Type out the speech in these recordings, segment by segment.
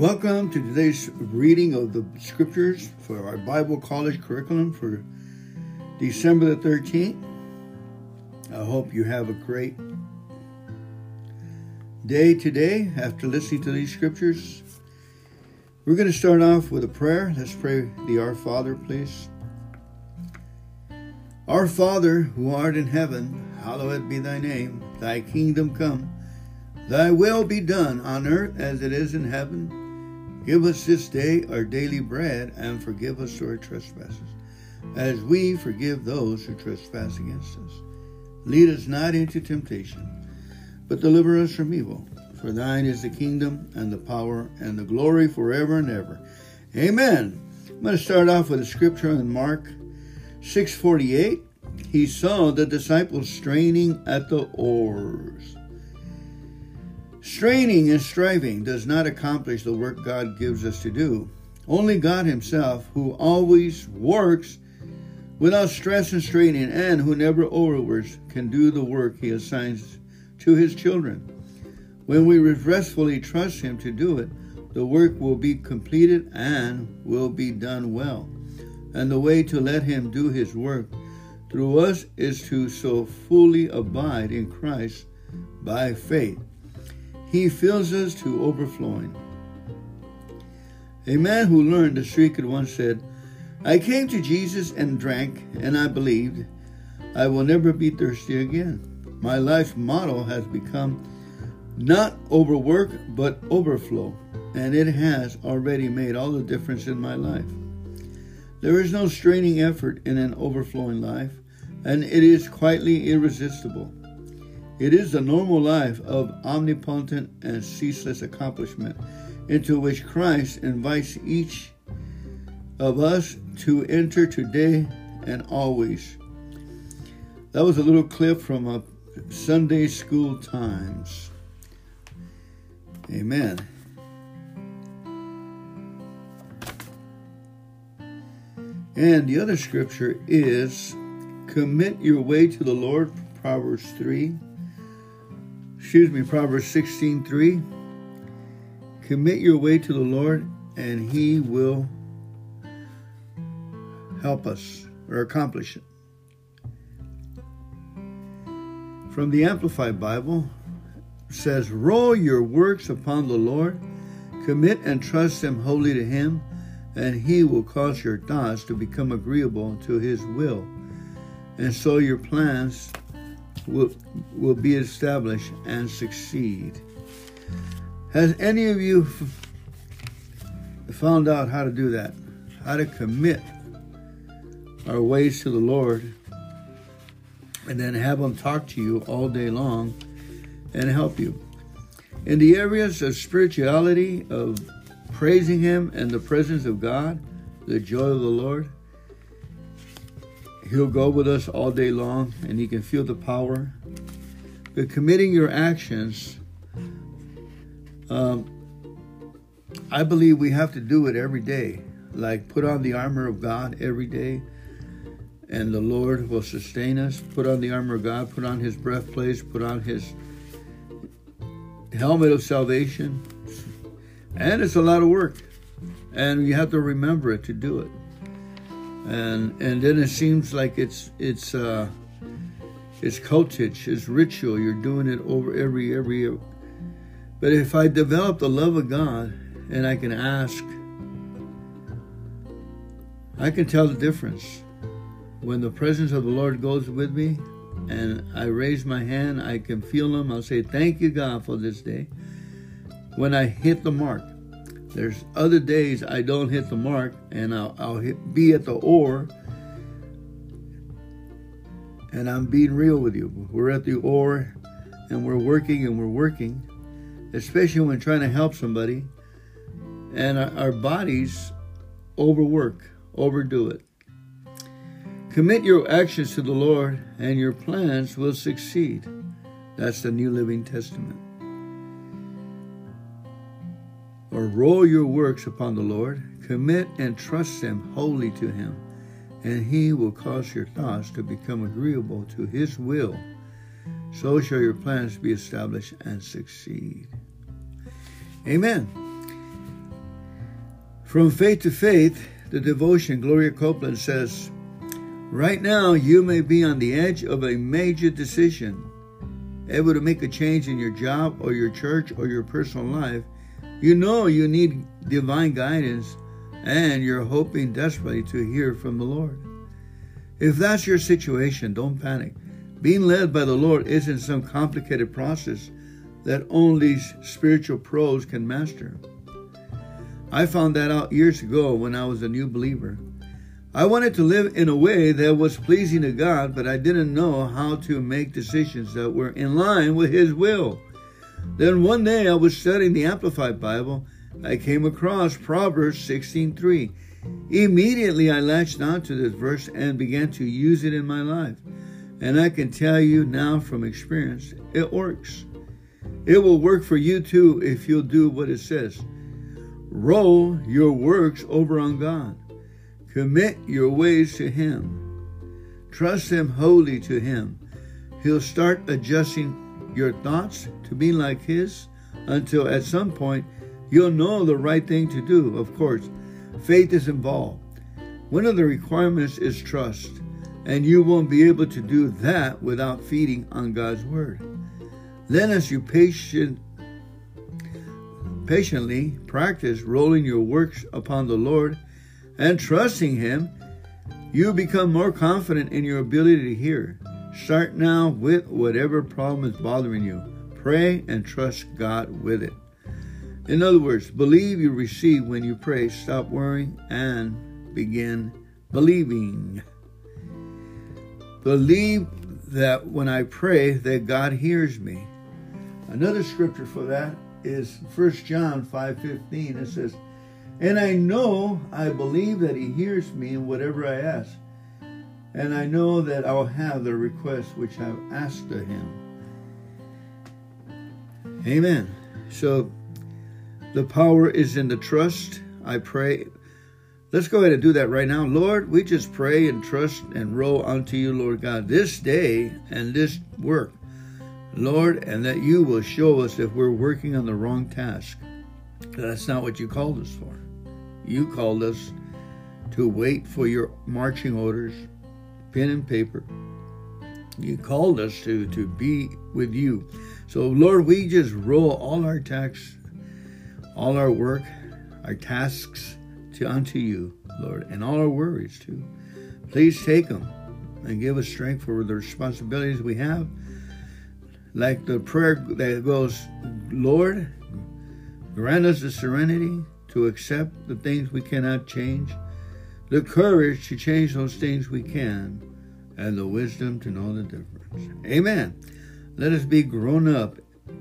Welcome to today's reading of the scriptures for our Bible college curriculum for December the 13th. I hope you have a great day today after listening to these scriptures. We're going to start off with a prayer. Let's pray the Our Father, please. Our Father, who art in heaven, hallowed be thy name. Thy kingdom come. Thy will be done on earth as it is in heaven. Give us this day our daily bread, and forgive us our trespasses, as we forgive those who trespass against us. Lead us not into temptation, but deliver us from evil. For thine is the kingdom, and the power, and the glory forever and ever. Amen. I'm going to start off with a scripture in Mark 6:48. He saw the disciples straining at the oars. Straining and striving does not accomplish the work God gives us to do. Only God Himself, who always works without stress and straining and who never overworks, can do the work He assigns to His children. When we restfully trust Him to do it, the work will be completed and will be done well. And the way to let Him do His work through us is to so fully abide in Christ by faith he fills us to overflowing. A man who learned the secret once said, I came to Jesus and drank, and I believed I will never be thirsty again. My life's motto has become not overwork, but overflow, and it has already made all the difference in my life. There is no straining effort in an overflowing life, and it is quietly irresistible. It is the normal life of omnipotent and ceaseless accomplishment into which Christ invites each of us to enter today and always. That was a little clip from a Sunday School Times. Amen. And the other scripture is commit your way to the Lord, Proverbs 3 excuse me, Proverbs 16 3. Commit your way to the Lord, and He will help us or accomplish it. From the Amplified Bible says, Roll your works upon the Lord, commit and trust them wholly to Him, and He will cause your thoughts to become agreeable to His will. And so your plans will, will be established and succeed. Has any of you f- found out how to do that? How to commit our ways to the Lord and then have Him talk to you all day long and help you. In the areas of spirituality, of praising Him and the presence of God, the joy of the Lord, He'll go with us all day long and He can feel the power. But committing your actions, um, I believe we have to do it every day. Like put on the armor of God every day, and the Lord will sustain us. Put on the armor of God, put on His breastplate, put on His helmet of salvation. And it's a lot of work. And you have to remember it to do it and and then it seems like it's it's uh, it's cultish, it's ritual. You're doing it over every every. But if I develop the love of God and I can ask, I can tell the difference. When the presence of the Lord goes with me, and I raise my hand, I can feel Him. I'll say, "Thank you, God, for this day." When I hit the mark, there's other days I don't hit the mark and I'll, I'll hit, be at the oar. And I'm being real with you. We're at the oar and we're working and we're working, especially when trying to help somebody. And our, our bodies overwork, overdo it. Commit your actions to the Lord and your plans will succeed. That's the New Living Testament or roll your works upon the Lord, commit and trust them wholly to Him, and He will cause your thoughts to become agreeable to His will. So shall your plans be established and succeed. Amen. From Faith to Faith, the devotion, Gloria Copeland says, Right now, you may be on the edge of a major decision, able to make a change in your job or your church or your personal life. You know you need divine guidance and you're hoping desperately to hear from the Lord. If that's your situation, don't panic. Being led by the Lord isn't some complicated process that only spiritual pros can master. I found that out years ago when I was a new believer. I wanted to live in a way that was pleasing to God, but I didn't know how to make decisions that were in line with His will. Then one day I was studying the Amplified Bible. I came across Proverbs 16:3. Immediately I latched onto this verse and began to use it in my life. And I can tell you now from experience, it works. It will work for you too if you'll do what it says. Roll your works over on God. Commit your ways to Him. Trust Him wholly to Him. He'll start adjusting your thoughts to be like His until at some point you'll know the right thing to do. Of course, faith is involved. One of the requirements is trust, and you won't be able to do that without feeding on God's Word. Then, as you patient, patiently practice rolling your works upon the Lord, and trusting Him, you become more confident in your ability to hear. Start now with whatever problem is bothering you. Pray and trust God with it. In other words, believe you receive when you pray. Stop worrying and begin believing. Believe that when I pray that God hears me. Another scripture for that is 1 John 5:15. It says, and I know, I believe that He hears me in whatever I ask. And I know that I'll have the request which I've asked of Him. Amen. So the power is in the trust. I pray. Let's go ahead and do that right now. Lord, we just pray and trust and roll unto you, Lord God, this day and this work. Lord, and that you will show us if we're working on the wrong task. That's not what you called us for. You called us to wait for your marching orders, pen and paper. You called us to, to be with you. So, Lord, we just roll all our tasks, all our work, our tasks to unto you, Lord, and all our worries too. Please take them and give us strength for the responsibilities we have. Like the prayer that goes, Lord, grant us the serenity to accept the things we cannot change, the courage to change those things we can, and the wisdom to know the difference. Amen. Let us be grown up,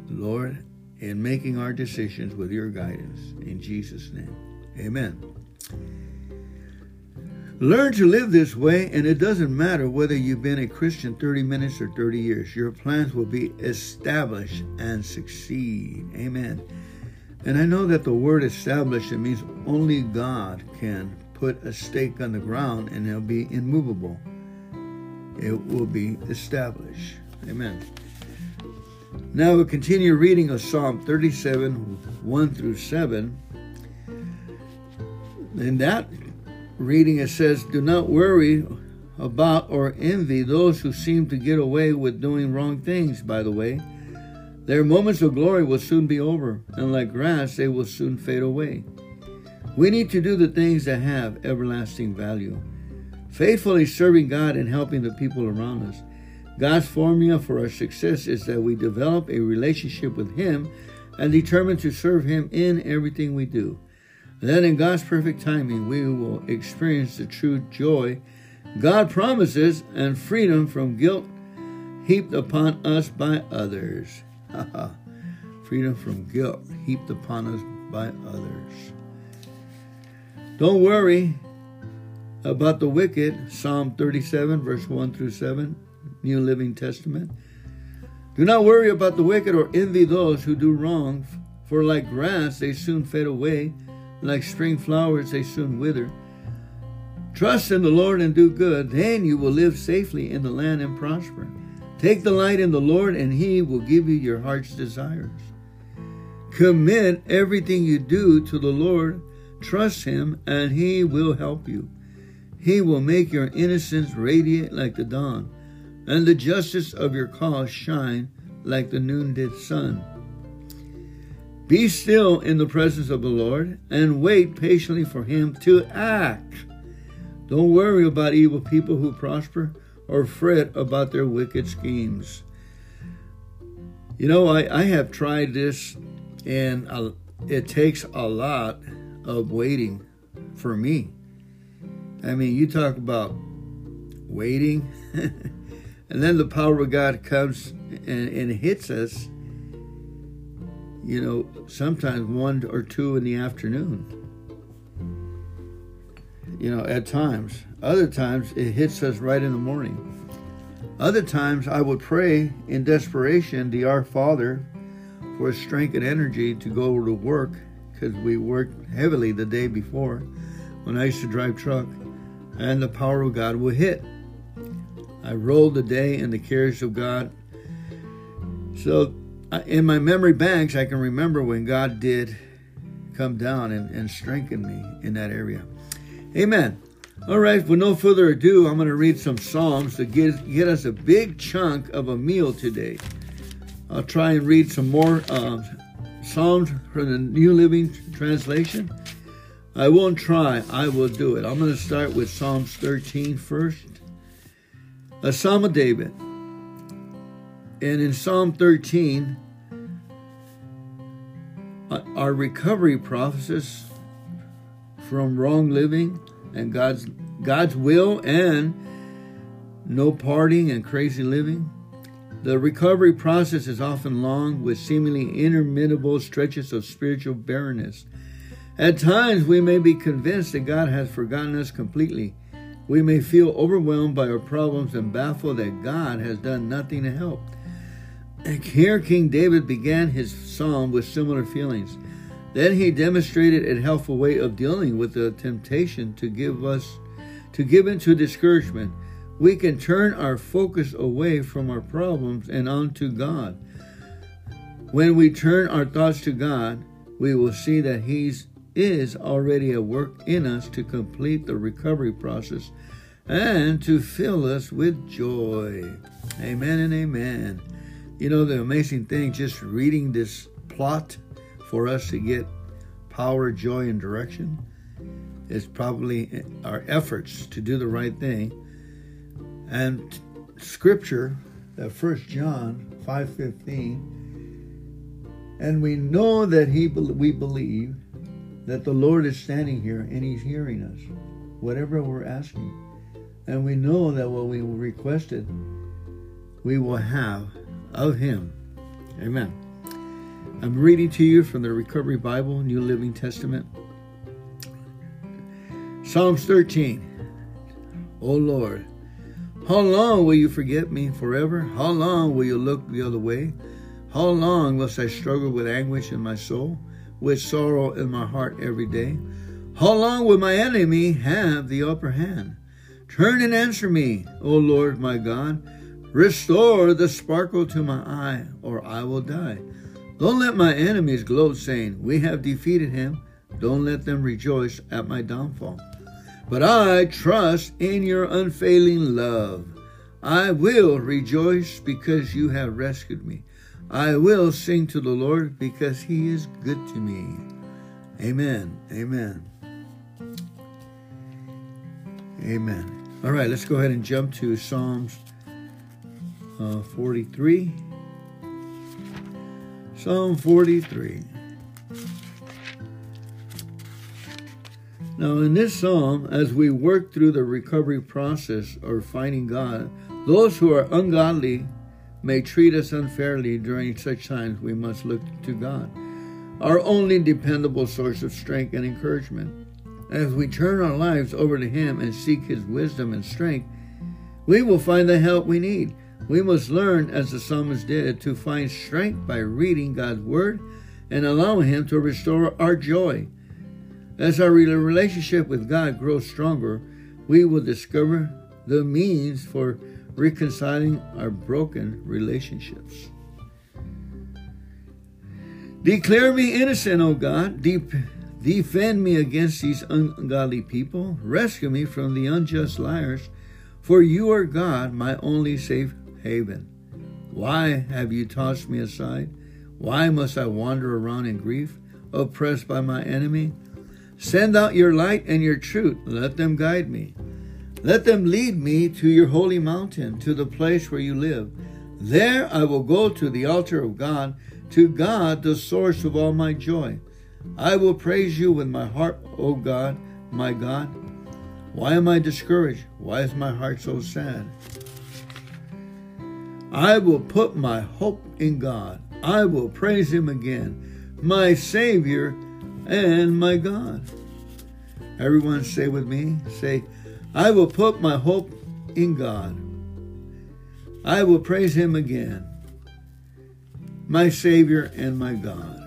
Lord, in making our decisions with your guidance. In Jesus' name. Amen. Learn to live this way, and it doesn't matter whether you've been a Christian 30 minutes or 30 years. Your plans will be established and succeed. Amen. And I know that the word established, it means only God can put a stake on the ground and it'll be immovable. It will be established. Amen. Now we'll continue reading of Psalm 37, 1 through 7. In that reading, it says, Do not worry about or envy those who seem to get away with doing wrong things, by the way their moments of glory will soon be over, and like grass, they will soon fade away. We need to do the things that have everlasting value, faithfully serving God and helping the people around us. God's formula for our success is that we develop a relationship with Him and determine to serve Him in everything we do. Then, in God's perfect timing, we will experience the true joy God promises and freedom from guilt heaped upon us by others. Freedom from guilt heaped upon us by others. Don't worry about the wicked. Psalm 37, verse 1 through 7, New Living Testament. Do not worry about the wicked or envy those who do wrong, for like grass they soon fade away, like spring flowers they soon wither. Trust in the Lord and do good, then you will live safely in the land and prosper. Take delight in the Lord, and He will give you your heart's desires. Commit everything you do to the Lord. Trust him, and he will help you. He will make your innocence radiate like the dawn, and the justice of your cause shine like the noonday sun. Be still in the presence of the Lord and wait patiently for him to act. Don't worry about evil people who prosper or fret about their wicked schemes. You know, I, I have tried this, and it takes a lot of waiting for me. I mean, you talk about waiting, and then the power of God comes and, and hits us, you know, sometimes one or two in the afternoon. You know, at times. Other times it hits us right in the morning. Other times I would pray in desperation the Our Father for strength and energy to go to work because we worked heavily the day before when I used to drive truck, and the power of God would hit. I rolled the day in the cares of God. So, in my memory banks, I can remember when God did come down and, and strengthen me in that area. Amen. All right, with no further ado, I'm going to read some Psalms to get, get us a big chunk of a meal today. I'll try and read some more uh, Psalms from the New Living Translation. I won't try, I will do it. I'm going to start with Psalms 13 first. A Psalm of David. And in Psalm 13, uh, our recovery process from wrong living and God's God's will and no partying and crazy living. The recovery process is often long with seemingly interminable stretches of spiritual barrenness. At times, we may be convinced that God has forgotten us completely. We may feel overwhelmed by our problems and baffled that God has done nothing to help. Here, King David began his psalm with similar feelings. Then he demonstrated a helpful way of dealing with the temptation to give us to give into discouragement. We can turn our focus away from our problems and onto God. When we turn our thoughts to God, we will see that He is already at work in us to complete the recovery process and to fill us with joy. Amen and amen. You know, the amazing thing, just reading this plot for us to get power, joy, and direction is probably our efforts to do the right thing. And scripture, that first John 5:15, and we know that he we believe that the Lord is standing here and he's hearing us, whatever we're asking. And we know that what we requested, we will have of him. Amen. I'm reading to you from the Recovery Bible, New Living Testament. Psalms 13. O Lord, how long will you forget me forever? How long will you look the other way? How long must I struggle with anguish in my soul, with sorrow in my heart every day? How long will my enemy have the upper hand? Turn and answer me, O Lord my God. Restore the sparkle to my eye, or I will die. Don't let my enemies gloat, saying, We have defeated him. Don't let them rejoice at my downfall. But I trust in your unfailing love. I will rejoice because you have rescued me. I will sing to the Lord because he is good to me. Amen. Amen. Amen. All right, let's go ahead and jump to Psalms uh, 43. Psalm 43. Now, in this psalm, as we work through the recovery process or finding God, those who are ungodly may treat us unfairly during such times we must look to God, our only dependable source of strength and encouragement. As we turn our lives over to Him and seek His wisdom and strength, we will find the help we need. We must learn, as the psalmist did, to find strength by reading God's word and allowing Him to restore our joy. As our relationship with God grows stronger, we will discover the means for reconciling our broken relationships. Declare me innocent, O God. De- Defend me against these ungodly people. Rescue me from the unjust liars. For you are God, my only safe haven. Why have you tossed me aside? Why must I wander around in grief, oppressed by my enemy? Send out your light and your truth. Let them guide me. Let them lead me to your holy mountain, to the place where you live. There I will go to the altar of God, to God, the source of all my joy. I will praise you with my heart, O God, my God. Why am I discouraged? Why is my heart so sad? I will put my hope in God. I will praise him again, my Savior and my God. Everyone say with me, say, I will put my hope in God. I will praise him again, my Savior and my God.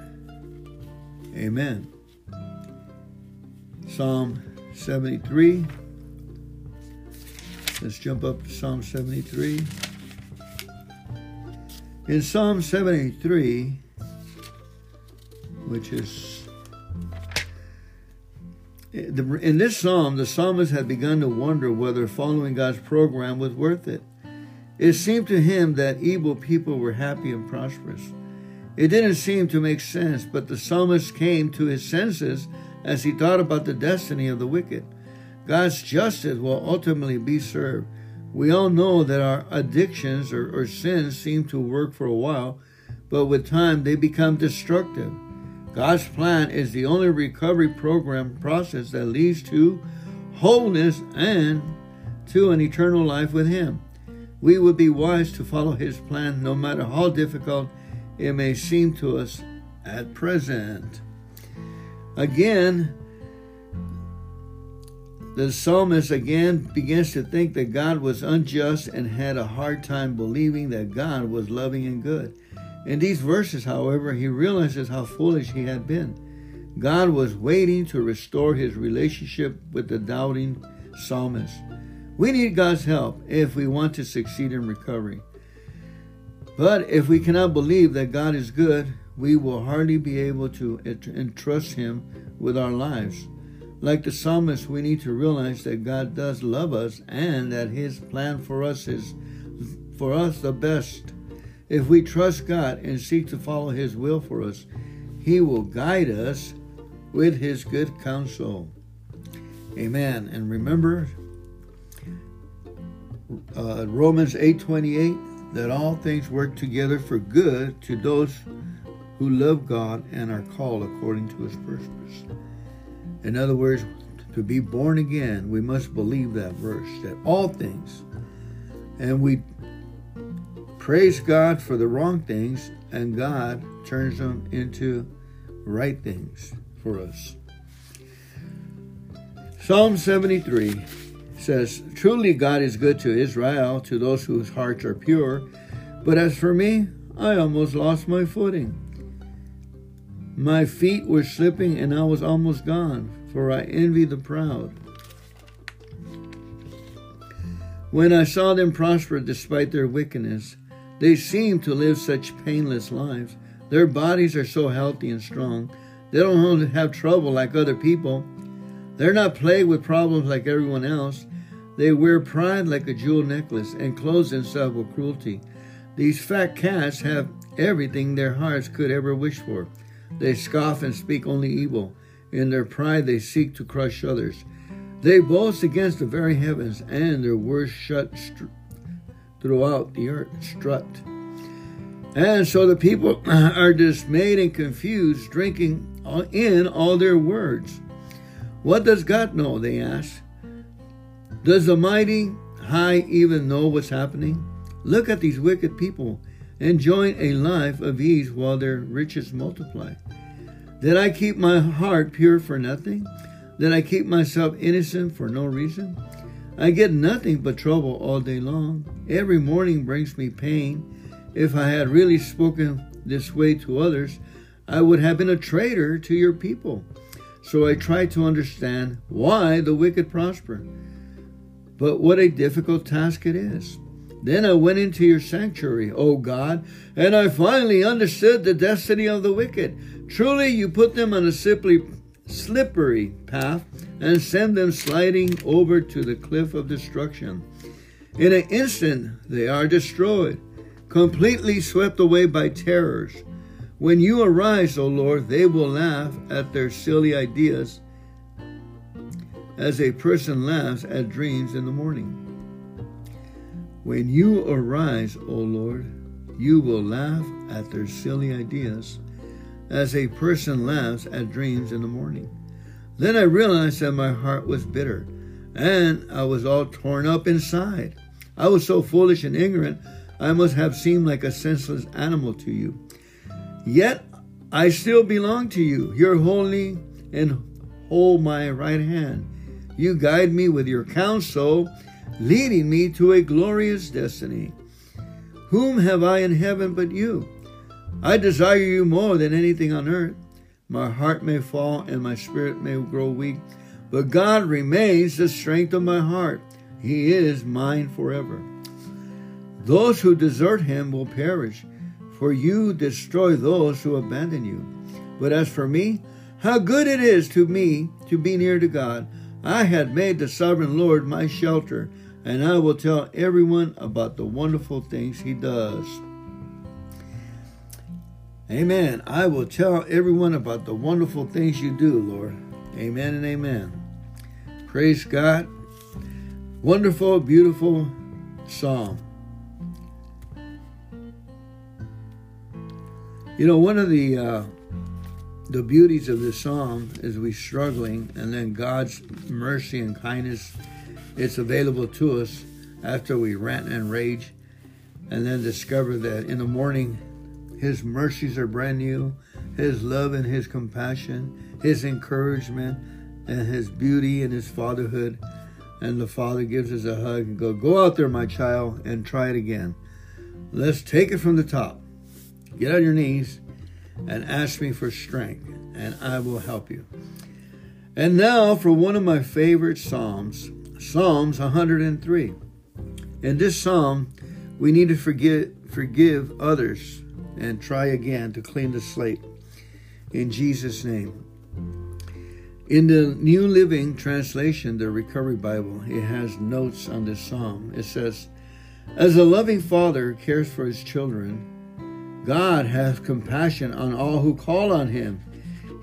Amen. Psalm 73. Let's jump up to Psalm 73. In Psalm 73, which is in this psalm, the psalmist had begun to wonder whether following God's program was worth it. It seemed to him that evil people were happy and prosperous. It didn't seem to make sense, but the psalmist came to his senses as he thought about the destiny of the wicked. God's justice will ultimately be served. We all know that our addictions or, or sins seem to work for a while, but with time they become destructive. God's plan is the only recovery program process that leads to wholeness and to an eternal life with Him. We would be wise to follow His plan no matter how difficult it may seem to us at present. Again, the psalmist again begins to think that God was unjust and had a hard time believing that God was loving and good. In these verses, however, he realizes how foolish he had been. God was waiting to restore his relationship with the doubting psalmist. We need God's help if we want to succeed in recovery. But if we cannot believe that God is good, we will hardly be able to entrust him with our lives. Like the psalmist, we need to realize that God does love us and that his plan for us is for us the best. If we trust God and seek to follow his will for us, he will guide us with his good counsel. Amen. And remember uh, Romans 8:28 that all things work together for good to those who love God and are called according to his purpose. In other words, to be born again, we must believe that verse that all things, and we praise God for the wrong things, and God turns them into right things for us. Psalm 73 says, Truly God is good to Israel, to those whose hearts are pure. But as for me, I almost lost my footing. My feet were slipping and I was almost gone, for I envy the proud. When I saw them prosper despite their wickedness, they seem to live such painless lives. Their bodies are so healthy and strong. They don't have trouble like other people. They're not plagued with problems like everyone else. They wear pride like a jewel necklace and clothe themselves with cruelty. These fat cats have everything their hearts could ever wish for. They scoff and speak only evil. In their pride, they seek to crush others. They boast against the very heavens, and their words shut str- throughout the earth, strut. And so the people are dismayed and confused, drinking in all their words. What does God know? They ask. Does the mighty high even know what's happening? Look at these wicked people enjoying a life of ease while their riches multiply. Did I keep my heart pure for nothing? Did I keep myself innocent for no reason? I get nothing but trouble all day long. Every morning brings me pain. If I had really spoken this way to others, I would have been a traitor to your people. So I try to understand why the wicked prosper. But what a difficult task it is. Then I went into your sanctuary, O God, and I finally understood the destiny of the wicked. Truly, you put them on a slippery, slippery path and send them sliding over to the cliff of destruction. In an instant, they are destroyed, completely swept away by terrors. When you arise, O Lord, they will laugh at their silly ideas as a person laughs at dreams in the morning. When you arise, O Lord, you will laugh at their silly ideas as a person laughs at dreams in the morning. Then I realized that my heart was bitter and I was all torn up inside. I was so foolish and ignorant, I must have seemed like a senseless animal to you. Yet I still belong to you. You're holy and hold my right hand. You guide me with your counsel, leading me to a glorious destiny. Whom have I in heaven but you? I desire you more than anything on earth. My heart may fall and my spirit may grow weak, but God remains the strength of my heart. He is mine forever. Those who desert him will perish, for you destroy those who abandon you. But as for me, how good it is to me to be near to God. I had made the sovereign Lord my shelter, and I will tell everyone about the wonderful things he does. Amen. I will tell everyone about the wonderful things you do, Lord. Amen and amen. Praise God. Wonderful, beautiful psalm. You know, one of the uh, the beauties of this psalm is we struggling, and then God's mercy and kindness, it's available to us after we rant and rage, and then discover that in the morning, His mercies are brand new, His love and His compassion, His encouragement, and His beauty and His fatherhood. And the Father gives us a hug and go, Go out there, my child, and try it again. Let's take it from the top. Get on your knees and ask me for strength, and I will help you. And now for one of my favorite Psalms, Psalms 103. In this Psalm, we need to forgive, forgive others and try again to clean the slate. In Jesus' name. In the New Living Translation, the Recovery Bible, it has notes on this psalm. It says, As a loving father cares for his children, God has compassion on all who call on him.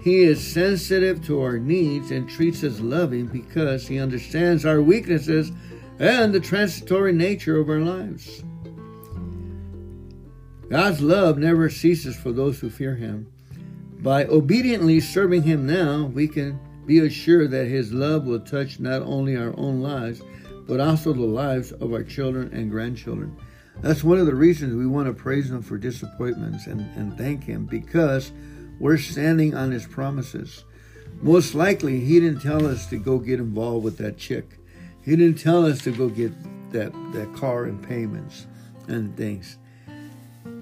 He is sensitive to our needs and treats us loving because he understands our weaknesses and the transitory nature of our lives. God's love never ceases for those who fear him. By obediently serving him now, we can be assured that his love will touch not only our own lives, but also the lives of our children and grandchildren. That's one of the reasons we want to praise Him for disappointments and, and thank Him because we're standing on His promises. Most likely, He didn't tell us to go get involved with that chick. He didn't tell us to go get that, that car and payments and things.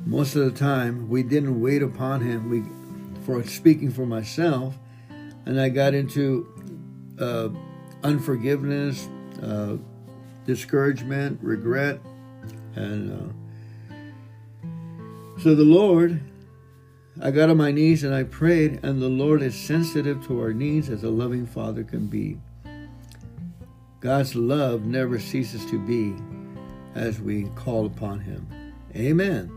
Most of the time, we didn't wait upon Him. We, for speaking for myself, and I got into uh, unforgiveness, uh, discouragement, regret, and uh, so the Lord, I got on my knees and I prayed, and the Lord is sensitive to our needs as a loving Father can be. God's love never ceases to be as we call upon Him. Amen.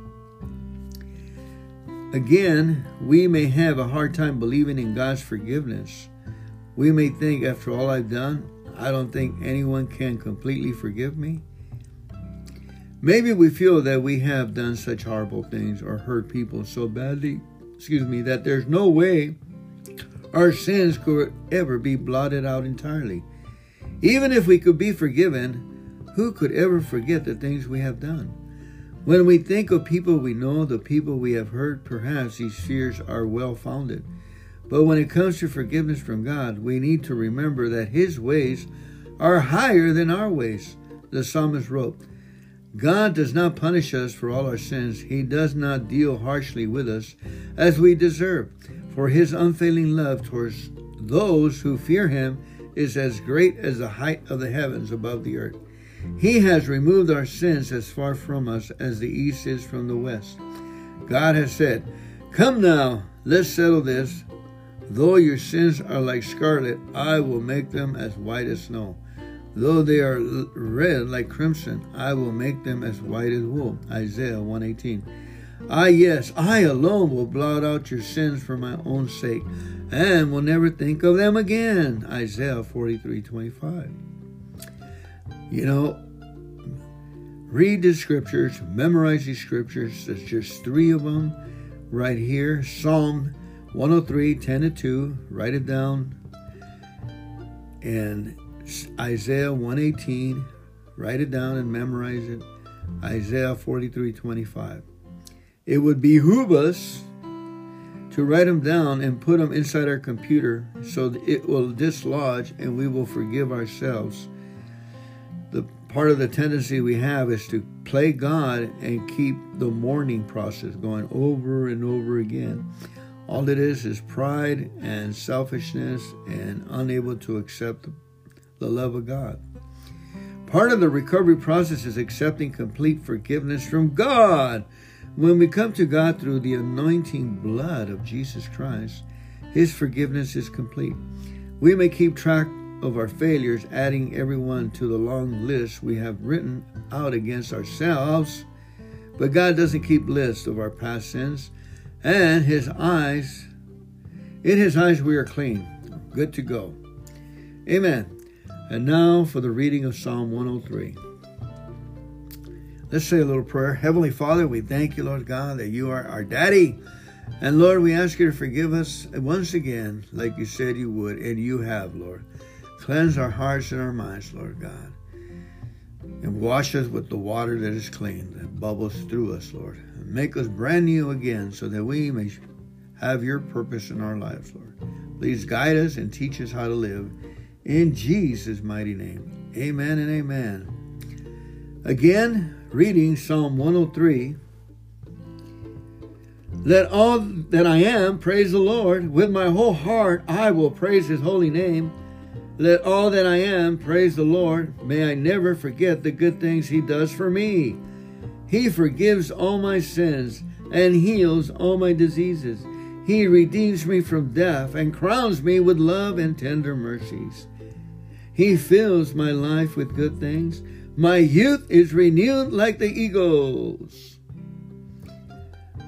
Again, we may have a hard time believing in God's forgiveness. We may think, after all I've done, I don't think anyone can completely forgive me. Maybe we feel that we have done such horrible things or hurt people so badly, excuse me, that there's no way our sins could ever be blotted out entirely. Even if we could be forgiven, who could ever forget the things we have done? When we think of people we know, the people we have hurt, perhaps these fears are well founded. But when it comes to forgiveness from God, we need to remember that His ways are higher than our ways. The psalmist wrote, God does not punish us for all our sins. He does not deal harshly with us as we deserve. For his unfailing love towards those who fear him is as great as the height of the heavens above the earth. He has removed our sins as far from us as the east is from the west. God has said, Come now, let's settle this. Though your sins are like scarlet, I will make them as white as snow. Though they are red like crimson, I will make them as white as wool. Isaiah 118. I, ah, yes, I alone will blot out your sins for my own sake, and will never think of them again. Isaiah 43 25. You know, read the scriptures, memorize these scriptures. There's just three of them right here. Psalm 103, 10 to 2. Write it down. And Isaiah 118. Write it down and memorize it. Isaiah 43, 25. It would behoove us to write them down and put them inside our computer so it will dislodge and we will forgive ourselves. The part of the tendency we have is to play God and keep the mourning process going over and over again. All it is is pride and selfishness and unable to accept the love of God. Part of the recovery process is accepting complete forgiveness from God when we come to God through the anointing blood of Jesus Christ, His forgiveness is complete. We may keep track of our failures, adding everyone to the long list we have written out against ourselves, but God doesn't keep lists of our past sins, and His eyes, in His eyes, we are clean, good to go. Amen. And now for the reading of Psalm 103. Let's say a little prayer. Heavenly Father, we thank you, Lord God, that you are our daddy. And Lord, we ask you to forgive us once again, like you said you would, and you have, Lord. Cleanse our hearts and our minds, Lord God. And wash us with the water that is clean, that bubbles through us, Lord. And make us brand new again so that we may have your purpose in our lives, Lord. Please guide us and teach us how to live. In Jesus' mighty name. Amen and amen. Again, reading Psalm 103. Let all that I am praise the Lord. With my whole heart I will praise his holy name. Let all that I am praise the Lord. May I never forget the good things he does for me. He forgives all my sins and heals all my diseases. He redeems me from death and crowns me with love and tender mercies. He fills my life with good things my youth is renewed like the eagles.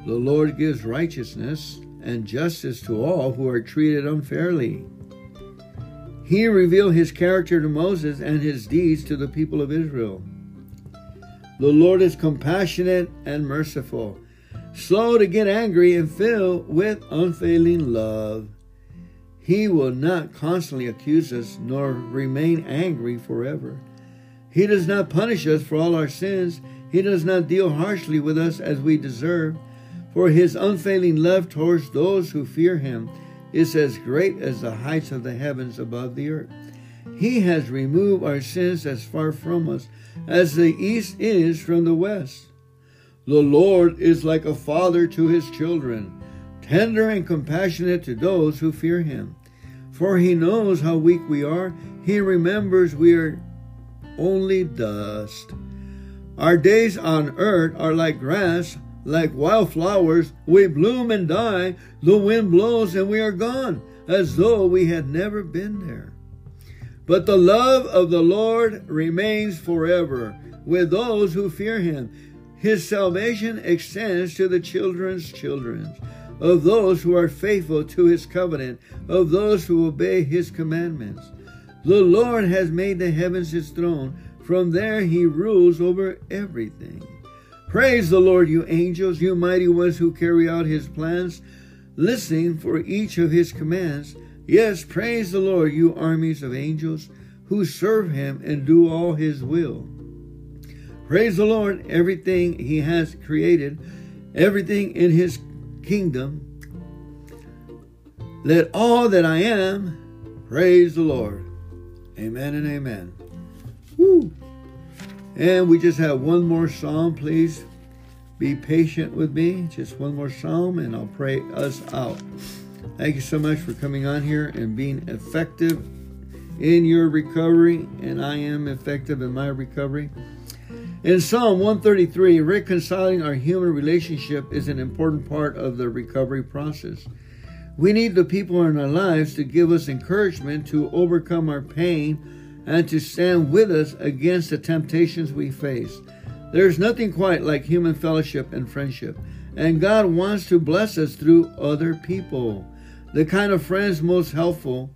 The Lord gives righteousness and justice to all who are treated unfairly. He revealed his character to Moses and his deeds to the people of Israel. The Lord is compassionate and merciful, slow to get angry, and filled with unfailing love. He will not constantly accuse us nor remain angry forever. He does not punish us for all our sins. He does not deal harshly with us as we deserve. For his unfailing love towards those who fear him is as great as the heights of the heavens above the earth. He has removed our sins as far from us as the east is from the west. The Lord is like a father to his children, tender and compassionate to those who fear him. For he knows how weak we are. He remembers we are only dust. Our days on earth are like grass, like wildflowers. We bloom and die. The wind blows and we are gone, as though we had never been there. But the love of the Lord remains forever with those who fear him. His salvation extends to the children's children, of those who are faithful to his covenant, of those who obey his commandments. The Lord has made the heavens his throne. From there he rules over everything. Praise the Lord, you angels, you mighty ones who carry out his plans, listening for each of his commands. Yes, praise the Lord, you armies of angels who serve him and do all his will. Praise the Lord, everything he has created, everything in his kingdom. Let all that I am praise the Lord. Amen and amen. Woo. And we just have one more psalm, please. Be patient with me. Just one more psalm, and I'll pray us out. Thank you so much for coming on here and being effective in your recovery, and I am effective in my recovery. In Psalm 133, reconciling our human relationship is an important part of the recovery process. We need the people in our lives to give us encouragement to overcome our pain and to stand with us against the temptations we face. There's nothing quite like human fellowship and friendship, and God wants to bless us through other people. The kind of friends most helpful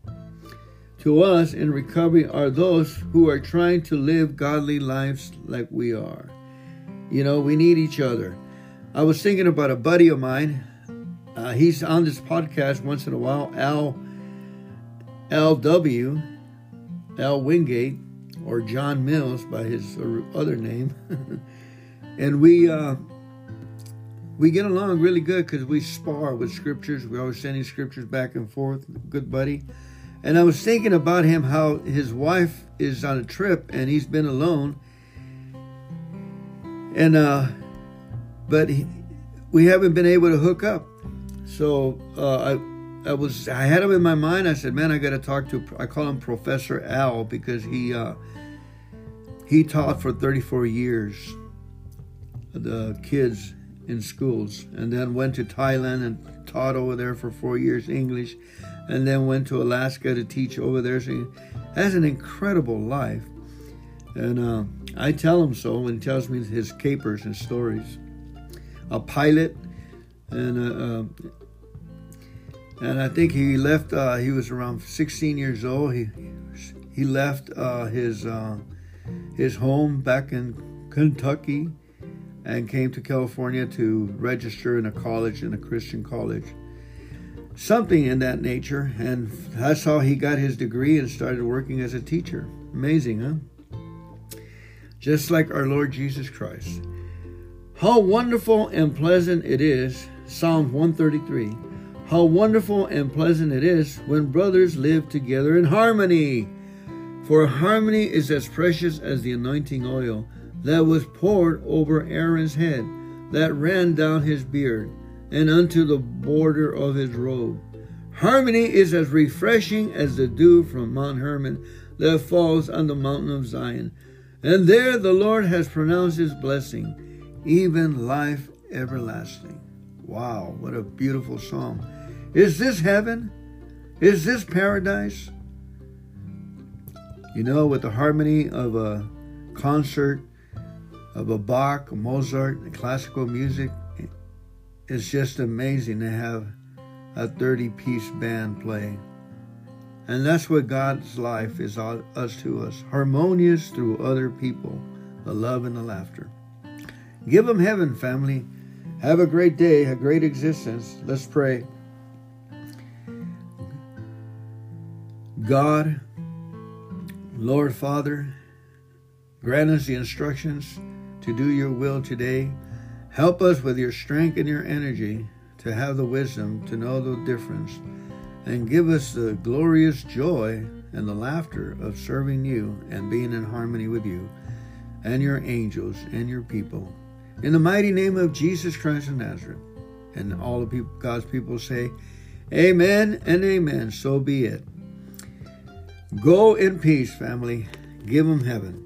to us in recovery are those who are trying to live godly lives like we are. You know, we need each other. I was thinking about a buddy of mine. Uh, he's on this podcast once in a while, Al L.W. Al Wingate, or John Mills by his other name. and we uh, we get along really good because we spar with scriptures. We're always sending scriptures back and forth. Good buddy. And I was thinking about him how his wife is on a trip and he's been alone. And uh but he, we haven't been able to hook up. So uh, I I was I had him in my mind. I said, "Man, I got to talk to I call him Professor Al because he uh he taught for 34 years the kids in schools and then went to Thailand and taught over there for 4 years English and then went to Alaska to teach over there. So has an incredible life. And uh, I tell him so he tells me his capers and stories. A pilot, and uh, uh, and I think he left. Uh, he was around 16 years old. He he left uh, his uh, his home back in Kentucky and came to California to register in a college, in a Christian college something in that nature. And that's how he got his degree and started working as a teacher. Amazing, huh? Just like our Lord Jesus Christ. How wonderful and pleasant it is, Psalm 133. How wonderful and pleasant it is when brothers live together in harmony. For harmony is as precious as the anointing oil that was poured over Aaron's head, that ran down his beard and unto the border of his robe. Harmony is as refreshing as the dew from Mount Hermon that falls on the mountain of Zion. And there the Lord has pronounced his blessing, even life everlasting. Wow, what a beautiful psalm. Is this heaven? Is this paradise? You know, with the harmony of a concert of a Bach, a Mozart, classical music, it's just amazing to have a 30 piece band play. And that's what God's life is all us to us harmonious through other people, the love and the laughter. Give them heaven, family. Have a great day, a great existence. Let's pray. God, Lord Father, grant us the instructions to do your will today. Help us with your strength and your energy to have the wisdom to know the difference, and give us the glorious joy and the laughter of serving you and being in harmony with you and your angels and your people. In the mighty name of Jesus Christ of Nazareth. And all the people, God's people say, Amen and amen. So be it. Go in peace, family. Give them heaven.